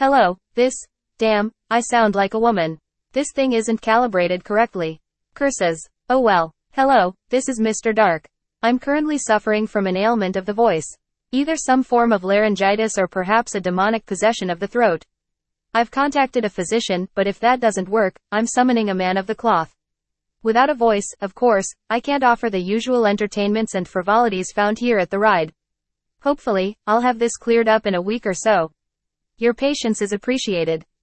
Hello, this, damn, I sound like a woman. This thing isn't calibrated correctly. Curses. Oh well. Hello, this is Mr. Dark. I'm currently suffering from an ailment of the voice. Either some form of laryngitis or perhaps a demonic possession of the throat. I've contacted a physician, but if that doesn't work, I'm summoning a man of the cloth. Without a voice, of course, I can't offer the usual entertainments and frivolities found here at the ride. Hopefully, I'll have this cleared up in a week or so. Your patience is appreciated.